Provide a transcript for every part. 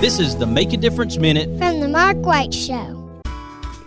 This is the Make a Difference Minute from the Mark White Show.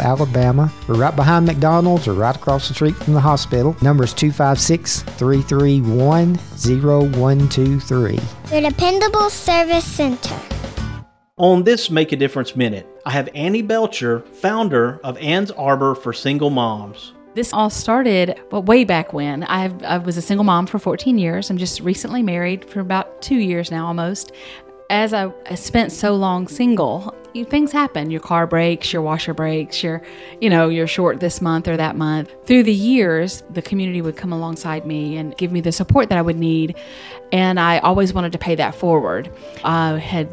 Alabama. We're right behind McDonald's or right across the street from the hospital. Number is 256 331 0123. Your dependable service center. On this Make a Difference Minute, I have Annie Belcher, founder of Anne's Arbor for Single Moms. This all started well, way back when. I've, I was a single mom for 14 years. I'm just recently married for about two years now almost. As I, spent so long single, things happen. Your car breaks, your washer breaks, your, you know, you're short this month or that month. Through the years, the community would come alongside me and give me the support that I would need. And I always wanted to pay that forward. I had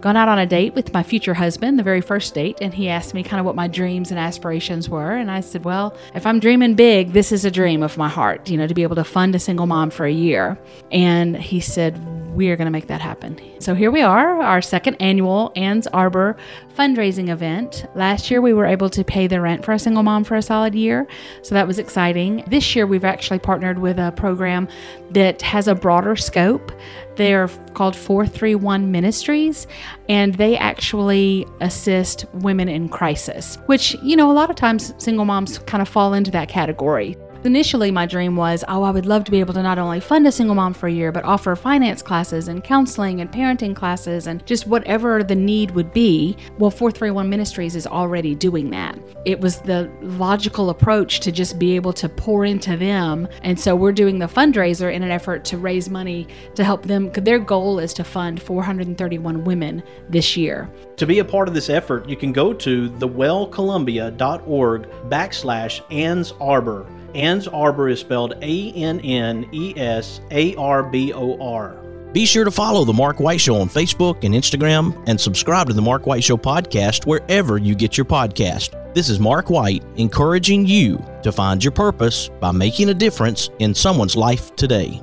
gone out on a date with my future husband, the very first date, and he asked me kind of what my dreams and aspirations were. And I said, Well, if I'm dreaming big, this is a dream of my heart, you know, to be able to fund a single mom for a year. And he said, We are going to make that happen. So here we are, our second annual Anne's Arbor fundraising event. Last year, we were able to pay the rent for a single mom for a solid year. So that was exciting. This year, we've actually partnered with a program that has a broader scope. They're called 431 Ministries, and they actually assist women in crisis, which, you know, a lot of times single moms kind of fall into that category. Initially, my dream was, oh, I would love to be able to not only fund a single mom for a year, but offer finance classes and counseling and parenting classes and just whatever the need would be. Well, 431 Ministries is already doing that. It was the logical approach to just be able to pour into them. And so we're doing the fundraiser in an effort to raise money to help them. Their goal is to fund 431 women this year. To be a part of this effort, you can go to thewellcolumbia.org backslash Anne's Arbor. Anne's Arbor is spelled A N N E S A R B O R. Be sure to follow The Mark White Show on Facebook and Instagram and subscribe to The Mark White Show podcast wherever you get your podcast. This is Mark White encouraging you to find your purpose by making a difference in someone's life today.